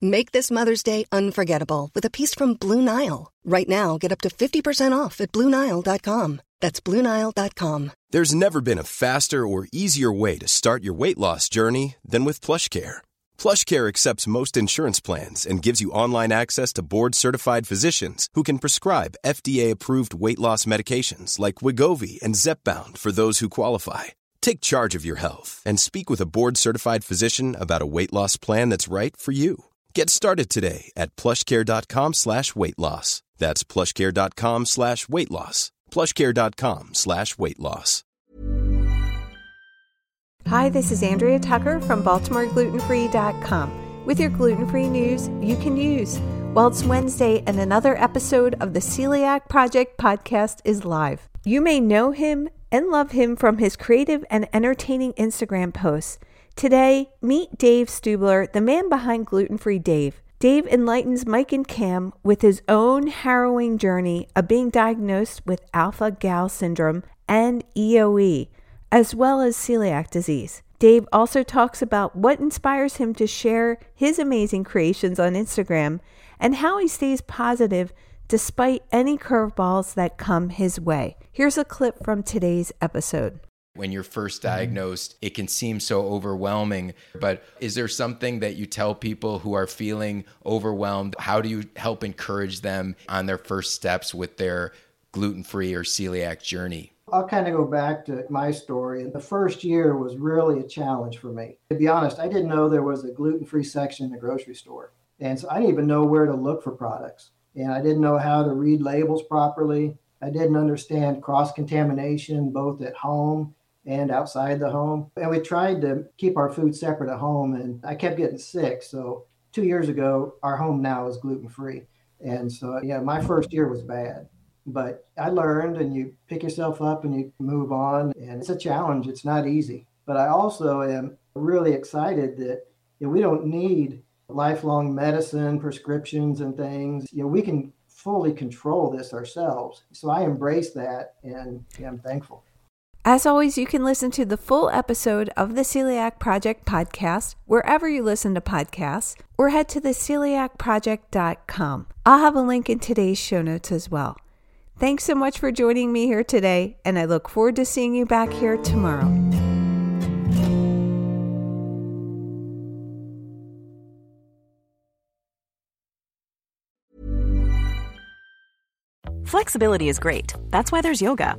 Make this Mother's Day unforgettable with a piece from Blue Nile. Right now, get up to 50% off at BlueNile.com. That's BlueNile.com. There's never been a faster or easier way to start your weight loss journey than with PlushCare. PlushCare accepts most insurance plans and gives you online access to board-certified physicians who can prescribe FDA-approved weight loss medications like Wegovy and Zepbound for those who qualify. Take charge of your health and speak with a board-certified physician about a weight loss plan that's right for you. Get started today at plushcare.com slash weight loss. That's plushcare.com slash weight loss. plushcare.com slash weight loss. Hi, this is Andrea Tucker from BaltimoreGlutenFree.com with your gluten-free news you can use. Well, it's Wednesday and another episode of the Celiac Project podcast is live. You may know him and love him from his creative and entertaining Instagram posts. Today, meet Dave Stubler, the man behind Gluten Free Dave. Dave enlightens Mike and Cam with his own harrowing journey of being diagnosed with alpha gal syndrome and EOE, as well as celiac disease. Dave also talks about what inspires him to share his amazing creations on Instagram and how he stays positive despite any curveballs that come his way. Here's a clip from today's episode. When you're first mm-hmm. diagnosed, it can seem so overwhelming. But is there something that you tell people who are feeling overwhelmed? How do you help encourage them on their first steps with their gluten free or celiac journey? I'll kind of go back to my story. The first year was really a challenge for me. To be honest, I didn't know there was a gluten free section in the grocery store. And so I didn't even know where to look for products. And I didn't know how to read labels properly. I didn't understand cross contamination both at home and outside the home. And we tried to keep our food separate at home, and I kept getting sick. So two years ago, our home now is gluten free. And so, yeah, my first year was bad, but I learned, and you pick yourself up and you move on. And it's a challenge, it's not easy. But I also am really excited that you know, we don't need lifelong medicine, prescriptions, and things. You know, we can fully control this ourselves. So I embrace that and yeah, I'm thankful. As always, you can listen to the full episode of the Celiac Project podcast wherever you listen to podcasts or head to the celiacproject.com. I'll have a link in today's show notes as well. Thanks so much for joining me here today, and I look forward to seeing you back here tomorrow. Flexibility is great. That's why there's yoga.